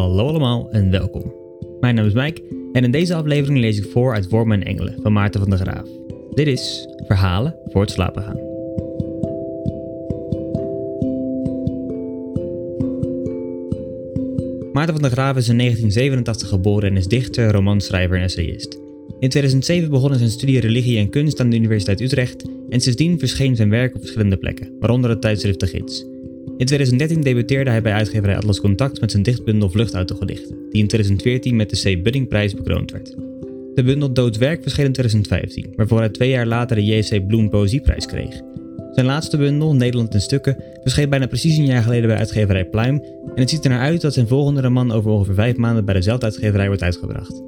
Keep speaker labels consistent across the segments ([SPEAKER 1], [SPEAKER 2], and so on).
[SPEAKER 1] Hallo allemaal en welkom. Mijn naam is Mike en in deze aflevering lees ik voor uit Wormen en Engelen van Maarten van der Graaf. Dit is Verhalen voor het slapen gaan. Maarten van der Graaf is in 1987 geboren en is dichter, romanschrijver en essayist. In 2007 begon zijn studie religie en kunst aan de Universiteit Utrecht en sindsdien verscheen zijn werk op verschillende plekken, waaronder het tijdschrift De Gids. In 2013 debuteerde hij bij uitgeverij Atlas Contact met zijn dichtbundel Vluchtauto-gedichten, die in 2014 met de C. Buddingprijs bekroond werd. De bundel Doodswerk verscheen in 2015, waarvoor hij twee jaar later de J.C. Bloem Poëzieprijs kreeg. Zijn laatste bundel, Nederland in Stukken, verscheen bijna precies een jaar geleden bij uitgeverij Pluim en het ziet er naar uit dat zijn volgende roman over ongeveer vijf maanden bij dezelfde uitgeverij wordt uitgebracht.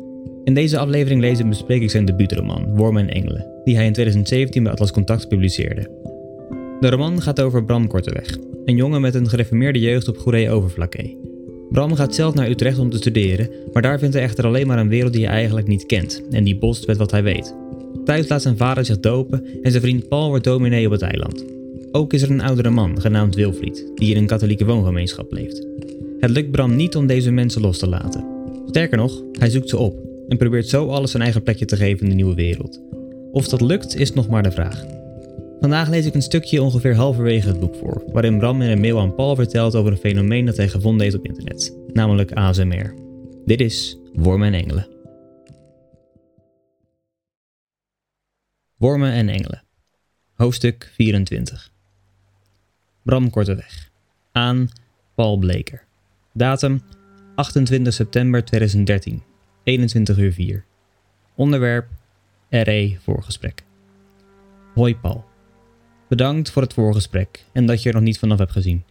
[SPEAKER 1] In deze aflevering lezen en bespreek ik zijn debuutroman, Wormen en Engelen, die hij in 2017 bij Atlas Contact publiceerde. De roman gaat over Bram Korteweg, een jongen met een gereformeerde jeugd op Goeree Overflakkee. Bram gaat zelf naar Utrecht om te studeren, maar daar vindt hij echter alleen maar een wereld die hij eigenlijk niet kent en die botst met wat hij weet. Thuis laat zijn vader zich dopen en zijn vriend Paul wordt dominee op het eiland. Ook is er een oudere man, genaamd Wilfried, die in een katholieke woongemeenschap leeft. Het lukt Bram niet om deze mensen los te laten. Sterker nog, hij zoekt ze op en probeert zo alles zijn eigen plekje te geven in de nieuwe wereld. Of dat lukt is nog maar de vraag. Vandaag lees ik een stukje ongeveer halverwege het boek voor, waarin Bram in een mail aan Paul vertelt over een fenomeen dat hij gevonden heeft op internet, namelijk ASMR. Dit is Wormen en Engelen. Wormen en Engelen. Hoofdstuk 24. Bram Korteweg. Aan Paul Bleker. Datum 28 september 2013. 21 uur 4. Onderwerp RE voorgesprek. Hoi Paul. Bedankt voor het voorgesprek en dat je er nog niet vanaf hebt gezien.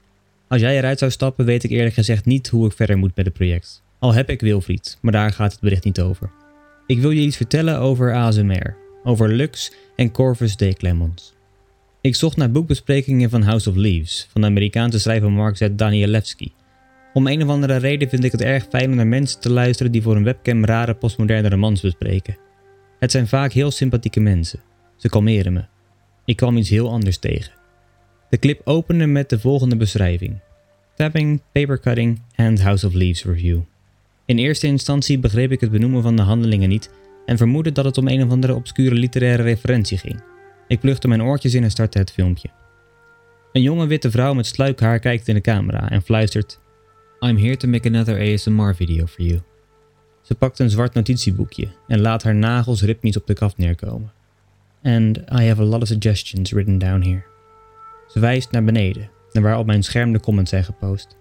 [SPEAKER 1] Als jij eruit zou stappen, weet ik eerlijk gezegd niet hoe ik verder moet met het project. Al heb ik Wilfried, maar daar gaat het bericht niet over. Ik wil je iets vertellen over ASMR, over Lux en Corvus de Clemens. Ik zocht naar boekbesprekingen van House of Leaves van de Amerikaanse schrijver Mark Z. Danielewski. Om een of andere reden vind ik het erg fijn om naar mensen te luisteren die voor een webcam rare postmoderne romans bespreken. Het zijn vaak heel sympathieke mensen. Ze kalmeren me. Ik kwam iets heel anders tegen. De clip opende met de volgende beschrijving: Tapping, papercutting and House of Leaves review. In eerste instantie begreep ik het benoemen van de handelingen niet en vermoedde dat het om een of andere obscure literaire referentie ging. Ik plugde mijn oortjes in en startte het filmpje. Een jonge witte vrouw met sluikhaar kijkt in de camera en fluistert: I'm here to make another ASMR video for you. Ze pakt een zwart notitieboekje en laat haar nagels ritmisch op de kaft neerkomen. And I have a lot of suggestions written down here. Ze wijst naar beneden, naar waar op mijn scherm de comments zijn gepost.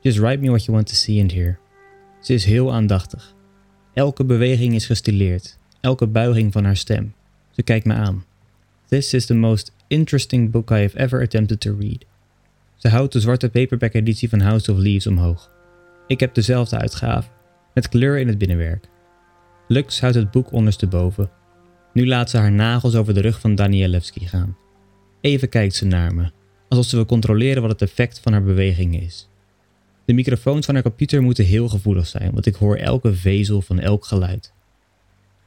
[SPEAKER 1] Just write me what you want to see and hear. Ze is heel aandachtig. Elke beweging is gestileerd, elke buiging van haar stem. Ze kijkt me aan. This is the most interesting book I have ever attempted to read. Ze houdt de zwarte paperback editie van House of Leaves omhoog. Ik heb dezelfde uitgave, met kleur in het binnenwerk. Lux houdt het boek ondersteboven. Nu laat ze haar nagels over de rug van Danielewski gaan. Even kijkt ze naar me, alsof ze wil controleren wat het effect van haar beweging is. De microfoons van haar computer moeten heel gevoelig zijn, want ik hoor elke vezel van elk geluid.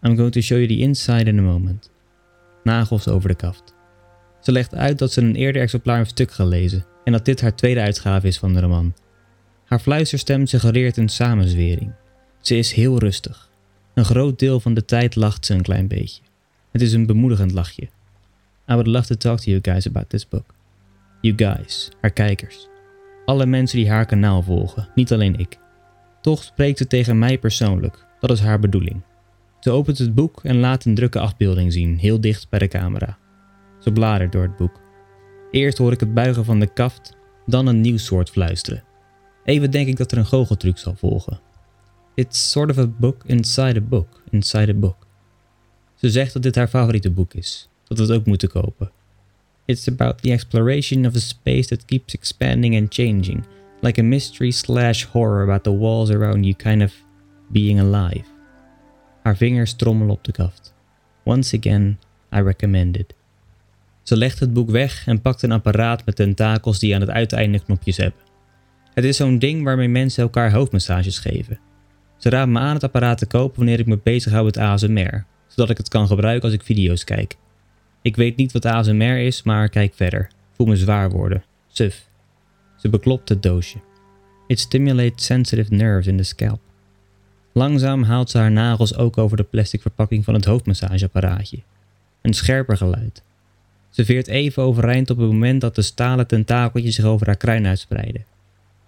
[SPEAKER 1] I'm going to show you the inside in a moment. Nagels over de kaft. Ze legt uit dat ze een eerder exemplaar heeft stuk gelezen en dat dit haar tweede uitgave is van de roman. Haar fluisterstem suggereert een samenzwering. Ze is heel rustig. Een groot deel van de tijd lacht ze een klein beetje. Het is een bemoedigend lachje. I would love to talk to you guys about this book. You guys, haar kijkers. Alle mensen die haar kanaal volgen, niet alleen ik. Toch spreekt ze tegen mij persoonlijk, dat is haar bedoeling. Ze opent het boek en laat een drukke afbeelding zien, heel dicht bij de camera. Ze bladert door het boek. Eerst hoor ik het buigen van de kaft, dan een nieuw soort fluisteren. Even denk ik dat er een goocheltruc zal volgen. It's sort of a book inside a book, inside a book. Ze zegt dat dit haar favoriete boek is, dat we het ook moeten kopen. It's about the exploration of a space that keeps expanding and changing, like a mystery slash horror about the walls around you kind of being alive. Haar vingers trommelen op de kaft. Once again, I recommend it. Ze legt het boek weg en pakt een apparaat met tentakels die aan het uiteinde knopjes hebben. Het is zo'n ding waarmee mensen elkaar hoofdmassages geven. Ze raadt me aan het apparaat te kopen wanneer ik me bezighoud met ASMR, zodat ik het kan gebruiken als ik video's kijk. Ik weet niet wat ASMR is, maar kijk verder. Voel me zwaar worden. Suf. Ze beklopt het doosje. It stimulates sensitive nerves in the scalp. Langzaam haalt ze haar nagels ook over de plastic verpakking van het hoofdmassageapparaatje. Een scherper geluid. Ze veert even overeind op het moment dat de stalen tentakeltjes zich over haar kruin uitspreiden.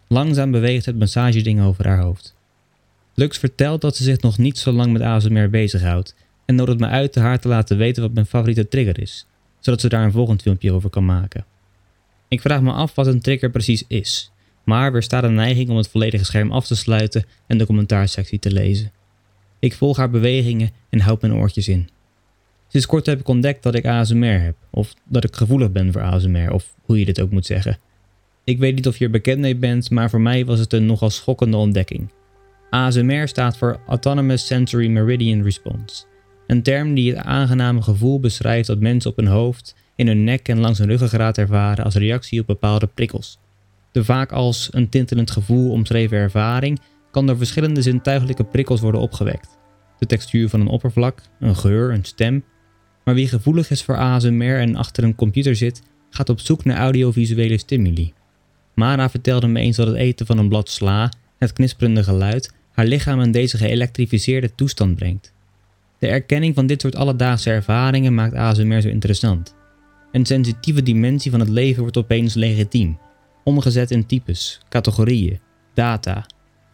[SPEAKER 1] Langzaam beweegt het massageding over haar hoofd. Lux vertelt dat ze zich nog niet zo lang met ASMR bezighoudt en nodigt me uit haar te laten weten wat mijn favoriete trigger is, zodat ze daar een volgend filmpje over kan maken. Ik vraag me af wat een trigger precies is, maar weersta de neiging om het volledige scherm af te sluiten en de commentaarsectie te lezen. Ik volg haar bewegingen en houd mijn oortjes in. Sinds kort heb ik ontdekt dat ik ASMR heb, of dat ik gevoelig ben voor ASMR, of hoe je dit ook moet zeggen. Ik weet niet of je er bekend mee bent, maar voor mij was het een nogal schokkende ontdekking. ASMR staat voor Autonomous Sensory Meridian Response, een term die het aangename gevoel beschrijft dat mensen op hun hoofd, in hun nek en langs hun ruggengraat ervaren als reactie op bepaalde prikkels. De vaak als een tintelend gevoel omschreven ervaring kan door verschillende zintuigelijke prikkels worden opgewekt. De textuur van een oppervlak, een geur, een stem. Maar wie gevoelig is voor ASMR en achter een computer zit, gaat op zoek naar audiovisuele stimuli. Mara vertelde me eens dat het eten van een blad sla, het knisperende geluid, haar lichaam in deze geëlektrificeerde toestand brengt. De erkenning van dit soort alledaagse ervaringen maakt ASMR zo interessant. Een sensitieve dimensie van het leven wordt opeens legitiem, omgezet in types, categorieën, data,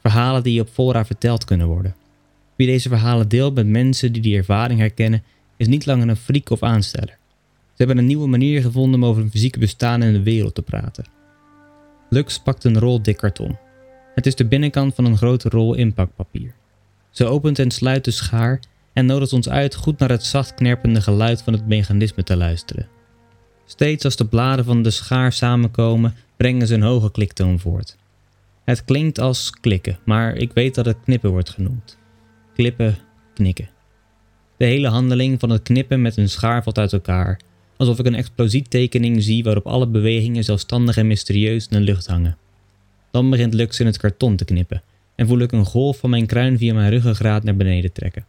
[SPEAKER 1] verhalen die op voorraad verteld kunnen worden. Wie deze verhalen deelt met mensen die die ervaring herkennen, is niet langer een freak of aansteller. Ze hebben een nieuwe manier gevonden om over hun fysieke bestaan in de wereld te praten. Lux pakt een rol dik karton. Het is de binnenkant van een grote rol inpakpapier. Ze opent en sluit de schaar en nodigt ons uit goed naar het zacht knerpende geluid van het mechanisme te luisteren. Steeds als de bladen van de schaar samenkomen, brengen ze een hoge kliktoon voort. Het klinkt als klikken, maar ik weet dat het knippen wordt genoemd. Klippen, knikken. De hele handeling van het knippen met een schaar valt uit elkaar, alsof ik een explosietekening zie waarop alle bewegingen zelfstandig en mysterieus in de lucht hangen. Dan begint Lux in het karton te knippen en voel ik een golf van mijn kruin via mijn ruggengraat naar beneden trekken.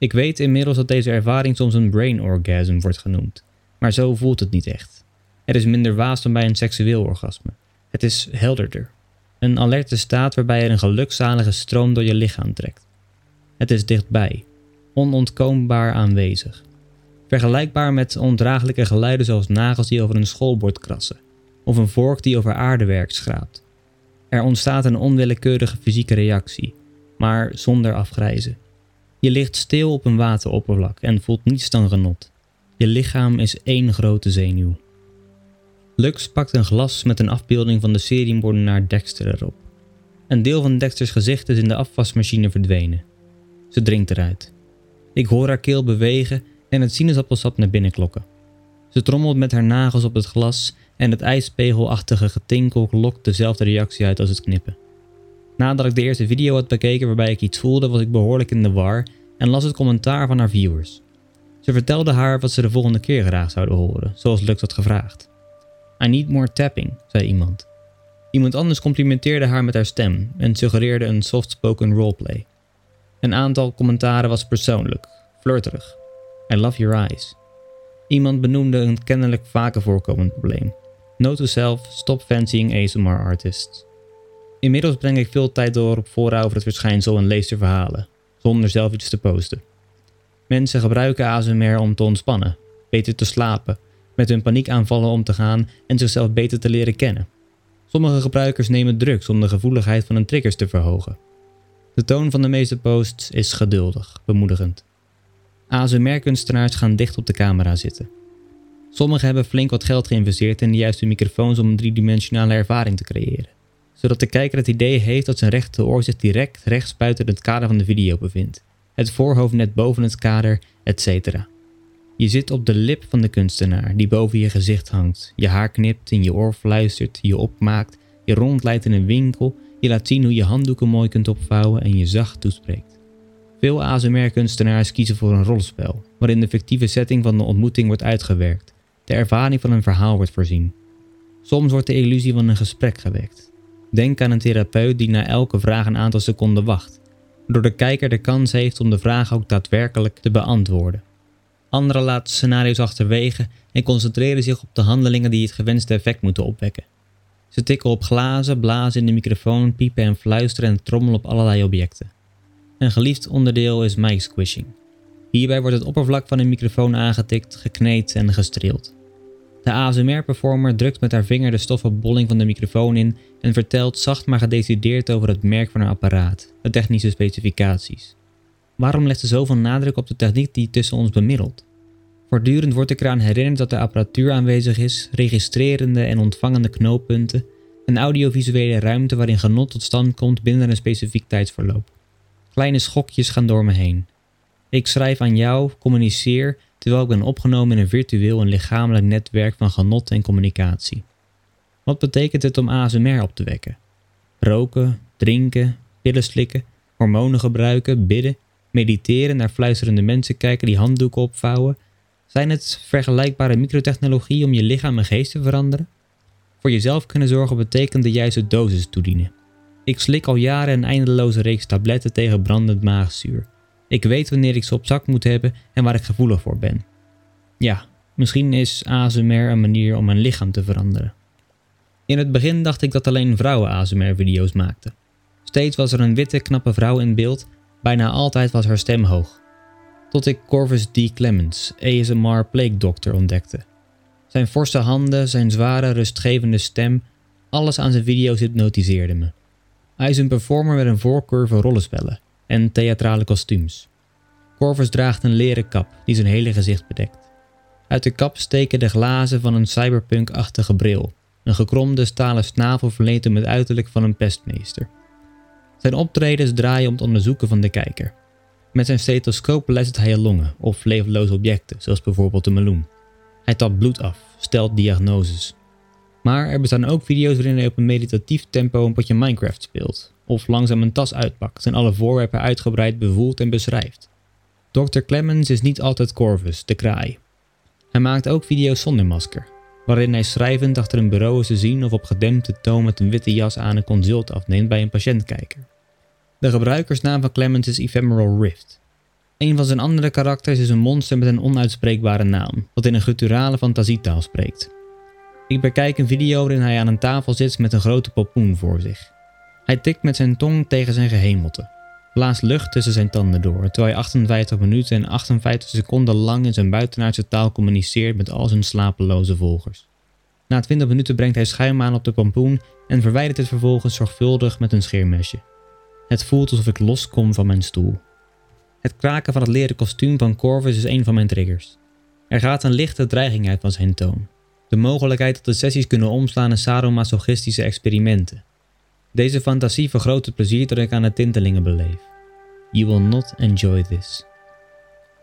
[SPEAKER 1] Ik weet inmiddels dat deze ervaring soms een brain orgasm wordt genoemd, maar zo voelt het niet echt. Het is minder waas dan bij een seksueel orgasme. Het is helderder. Een alerte staat waarbij er een gelukzalige stroom door je lichaam trekt. Het is dichtbij, onontkoombaar aanwezig. Vergelijkbaar met ondraaglijke geluiden zoals nagels die over een schoolbord krassen, of een vork die over aardewerk schraapt. Er ontstaat een onwillekeurige fysieke reactie, maar zonder afgrijzen. Je ligt stil op een wateroppervlak en voelt niets dan genot. Je lichaam is één grote zenuw. Lux pakt een glas met een afbeelding van de seriemoordenaar Dexter erop. Een deel van Dexters gezicht is in de afwasmachine verdwenen. Ze drinkt eruit. Ik hoor haar keel bewegen en het sinaasappelsap naar binnen klokken. Ze trommelt met haar nagels op het glas en het ijspegelachtige getinkel lokt dezelfde reactie uit als het knippen. Nadat ik de eerste video had bekeken waarbij ik iets voelde, was ik behoorlijk in de war en las het commentaar van haar viewers. Ze vertelde haar wat ze de volgende keer graag zouden horen, zoals Lux had gevraagd. I need more tapping, zei iemand. Iemand anders complimenteerde haar met haar stem en suggereerde een soft-spoken roleplay. Een aantal commentaren was persoonlijk, flirterig. I love your eyes. Iemand benoemde een kennelijk vaker voorkomend probleem. Note to self, stop fancying ASMR artists. Inmiddels breng ik veel tijd door op fora over het verschijnsel en lees verhalen, zonder zelf iets te posten. Mensen gebruiken ASMR om te ontspannen, beter te slapen, met hun paniekaanvallen om te gaan en zichzelf beter te leren kennen. Sommige gebruikers nemen drugs om de gevoeligheid van hun triggers te verhogen. De toon van de meeste posts is geduldig, bemoedigend. ASMR-kunstenaars gaan dicht op de camera zitten. Sommigen hebben flink wat geld geïnvesteerd in de juiste microfoons om een driedimensionale ervaring te creëren, zodat de kijker het idee heeft dat zijn rechteroor zich direct rechts buiten het kader van de video bevindt, het voorhoofd net boven het kader, etc. Je zit op de lip van de kunstenaar die boven je gezicht hangt, je haar knipt, in je oor fluistert, je opmaakt, je rondleidt in een winkel, je laat zien hoe je handdoeken mooi kunt opvouwen en je zacht toespreekt. Veel ASMR-kunstenaars kiezen voor een rollenspel, waarin de fictieve setting van de ontmoeting wordt uitgewerkt, de ervaring van een verhaal wordt voorzien. Soms wordt de illusie van een gesprek gewekt. Denk aan een therapeut die na elke vraag een aantal seconden wacht, waardoor de kijker de kans heeft om de vraag ook daadwerkelijk te beantwoorden. Anderen laten scenario's achterwege en concentreren zich op de handelingen die het gewenste effect moeten opwekken. Ze tikken op glazen, blazen in de microfoon, piepen en fluisteren en trommelen op allerlei objecten. Een geliefd onderdeel is mic squishing. Hierbij wordt het oppervlak van een microfoon aangetikt, gekneed en gestreeld. De ASMR-performer drukt met haar vinger de stoffen bolling van de microfoon in en vertelt zacht maar gedecideerd over het merk van haar apparaat, de technische specificaties. Waarom legt ze zoveel nadruk op de techniek die tussen ons bemiddelt? Voortdurend wordt ik eraan herinnerd dat er apparatuur aanwezig is, registrerende en ontvangende knooppunten, een audiovisuele ruimte waarin genot tot stand komt binnen een specifiek tijdsverloop. Kleine schokjes gaan door me heen. Ik schrijf aan jou, communiceer, terwijl ik ben opgenomen in een virtueel en lichamelijk netwerk van genot en communicatie. Wat betekent het om ASMR op te wekken? Roken, drinken, pillen slikken, hormonen gebruiken, bidden, mediteren, naar fluisterende mensen kijken die handdoeken opvouwen. Zijn het vergelijkbare microtechnologie om je lichaam en geest te veranderen? Voor jezelf kunnen zorgen betekent de juiste dosis toedienen. Ik slik al jaren een eindeloze reeks tabletten tegen brandend maagzuur. Ik weet wanneer ik ze op zak moet hebben en waar ik gevoelig voor ben. Ja, misschien is ASMR een manier om mijn lichaam te veranderen. In het begin dacht ik dat alleen vrouwen ASMR-video's maakten. Steeds was er een witte, knappe vrouw in beeld, bijna altijd was haar stem hoog. Tot ik Corvus D. Clemens, ASMR Plague Doctor, ontdekte. Zijn forse handen, zijn zware, rustgevende stem, alles aan zijn video's hypnotiseerde me. Hij is een performer met een voorkeur voor rollenspellen en theatrale kostuums. Corvus draagt een leren kap die zijn hele gezicht bedekt. Uit de kap steken de glazen van een cyberpunk-achtige bril. Een gekromde stalen snavel verleent hem het uiterlijk van een pestmeester. Zijn optredens draaien om het onderzoeken van de kijker. Met zijn stethoscoop luistert hij longen of levenloze objecten, zoals bijvoorbeeld de meloen. Hij tapt bloed af, stelt diagnoses. Maar er bestaan ook video's waarin hij op een meditatief tempo een potje Minecraft speelt, of langzaam een tas uitpakt en alle voorwerpen uitgebreid bevoelt en beschrijft. Dr. Clemens is niet altijd Corvus, de kraai. Hij maakt ook video's zonder masker, waarin hij schrijvend achter een bureau is te zien of op gedempte toon met een witte jas aan een consult afneemt bij een patiëntkijker. De gebruikersnaam van Clemens is Ephemeral Rift. Een van zijn andere karakters is een monster met een onuitspreekbare naam, dat in een gutturale fantasietaal spreekt. Ik bekijk een video waarin hij aan een tafel zit met een grote popoen voor zich. Hij tikt met zijn tong tegen zijn gehemelte, blaast lucht tussen zijn tanden door, terwijl hij 58 minuten en 58 seconden lang in zijn buitenaardse taal communiceert met al zijn slapeloze volgers. Na 20 minuten brengt hij schuim aan op de pompoen en verwijdert het vervolgens zorgvuldig met een scheermesje. Het voelt alsof ik loskom van mijn stoel. Het kraken van het leren kostuum van Corvus is een van mijn triggers. Er gaat een lichte dreiging uit van zijn toon. De mogelijkheid dat de sessies kunnen omslaan in sadomasochistische experimenten. Deze fantasie vergroot het plezier dat ik aan de tintelingen beleef. You will not enjoy this.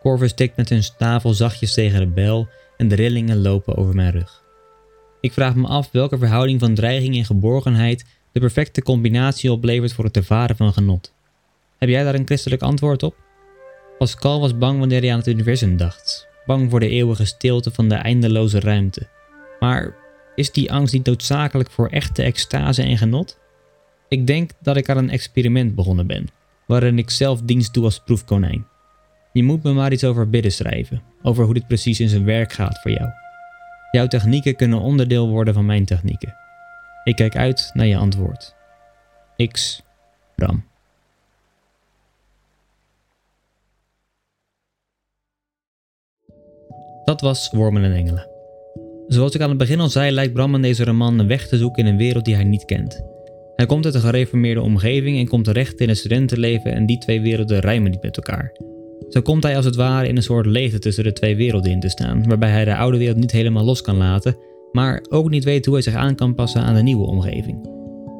[SPEAKER 1] Corvus tikt met zijn stavel zachtjes tegen de bel en de rillingen lopen over mijn rug. Ik vraag me af welke verhouding van dreiging en geborgenheid de perfecte combinatie oplevert voor het ervaren van genot. Heb jij daar een christelijk antwoord op? Pascal was bang wanneer hij aan het universum dacht, bang voor de eeuwige stilte van de eindeloze ruimte. Maar is die angst niet noodzakelijk voor echte extase en genot? Ik denk dat ik aan een experiment begonnen ben, waarin ik zelf dienst doe als proefkonijn. Je moet me maar iets over bidden schrijven, over hoe dit precies in zijn werk gaat voor jou. Jouw technieken kunnen onderdeel worden van mijn technieken. Ik kijk uit naar je antwoord. X. Bram. Dat was Wormen en Engelen. Zoals ik aan het begin al zei, lijkt Bram in deze roman een weg te zoeken in een wereld die hij niet kent. Hij komt uit een gereformeerde omgeving en komt terecht in het studentenleven en die twee werelden rijmen niet met elkaar. Zo komt hij als het ware in een soort leegte tussen de twee werelden in te staan, waarbij hij de oude wereld niet helemaal los kan laten, maar ook niet weet hoe hij zich aan kan passen aan de nieuwe omgeving.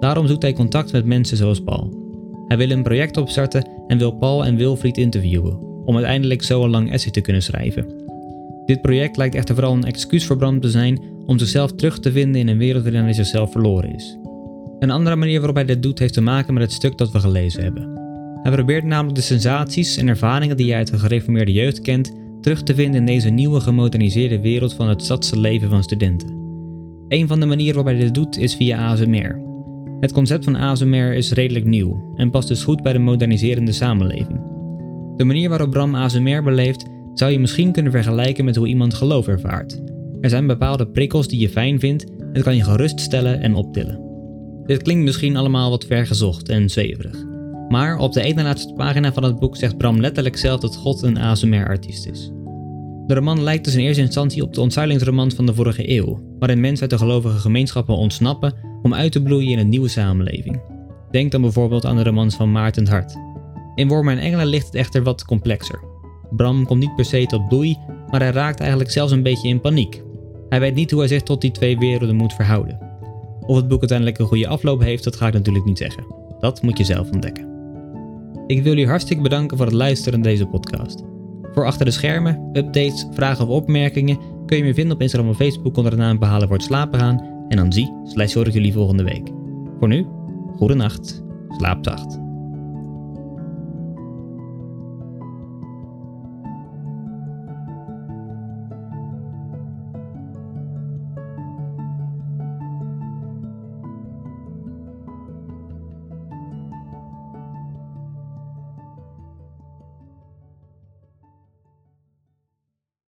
[SPEAKER 1] Daarom zoekt hij contact met mensen zoals Paul. Hij wil een project opstarten en wil Paul en Wilfried interviewen, om uiteindelijk zo een lang essay te kunnen schrijven. Dit project lijkt echter vooral een excuus voor Bram te zijn om zichzelf terug te vinden in een wereld waarin hij zichzelf verloren is. Een andere manier waarop hij dit doet heeft te maken met het stuk dat we gelezen hebben. Hij probeert namelijk de sensaties en ervaringen die hij uit de gereformeerde jeugd kent terug te vinden in deze nieuwe gemoderniseerde wereld van het zatse leven van studenten. Een van de manieren waarop hij dit doet is via ASMR. Het concept van ASMR is redelijk nieuw en past dus goed bij de moderniserende samenleving. De manier waarop Bram ASMR beleeft zou je misschien kunnen vergelijken met hoe iemand geloof ervaart. Er zijn bepaalde prikkels die je fijn vindt Het kan je geruststellen en optillen. Dit klinkt misschien allemaal wat vergezocht en zweverig. Maar op de ene laatste pagina van het boek zegt Bram letterlijk zelf dat God een ASMR-artiest is. De roman lijkt dus in eerste instantie op de ontzuilingsroman van de vorige eeuw, waarin mensen uit de gelovige gemeenschappen ontsnappen om uit te bloeien in een nieuwe samenleving. Denk dan bijvoorbeeld aan de romans van Maarten Hart. In Wormen en Engelen ligt het echter wat complexer. Bram komt niet per se tot bloei, maar hij raakt eigenlijk zelfs een beetje in paniek. Hij weet niet hoe hij zich tot die twee werelden moet verhouden. Of het boek uiteindelijk een goede afloop heeft, dat ga ik natuurlijk niet zeggen. Dat moet je zelf ontdekken. Ik wil jullie hartstikke bedanken voor het luisteren naar deze podcast. Voor achter de schermen, updates, vragen of opmerkingen kun je me vinden op Instagram of Facebook onder de naam Behalen voor het slapen gaan. En dan zie slash hoor ik jullie volgende week. Voor nu, goede nacht, slaap zacht.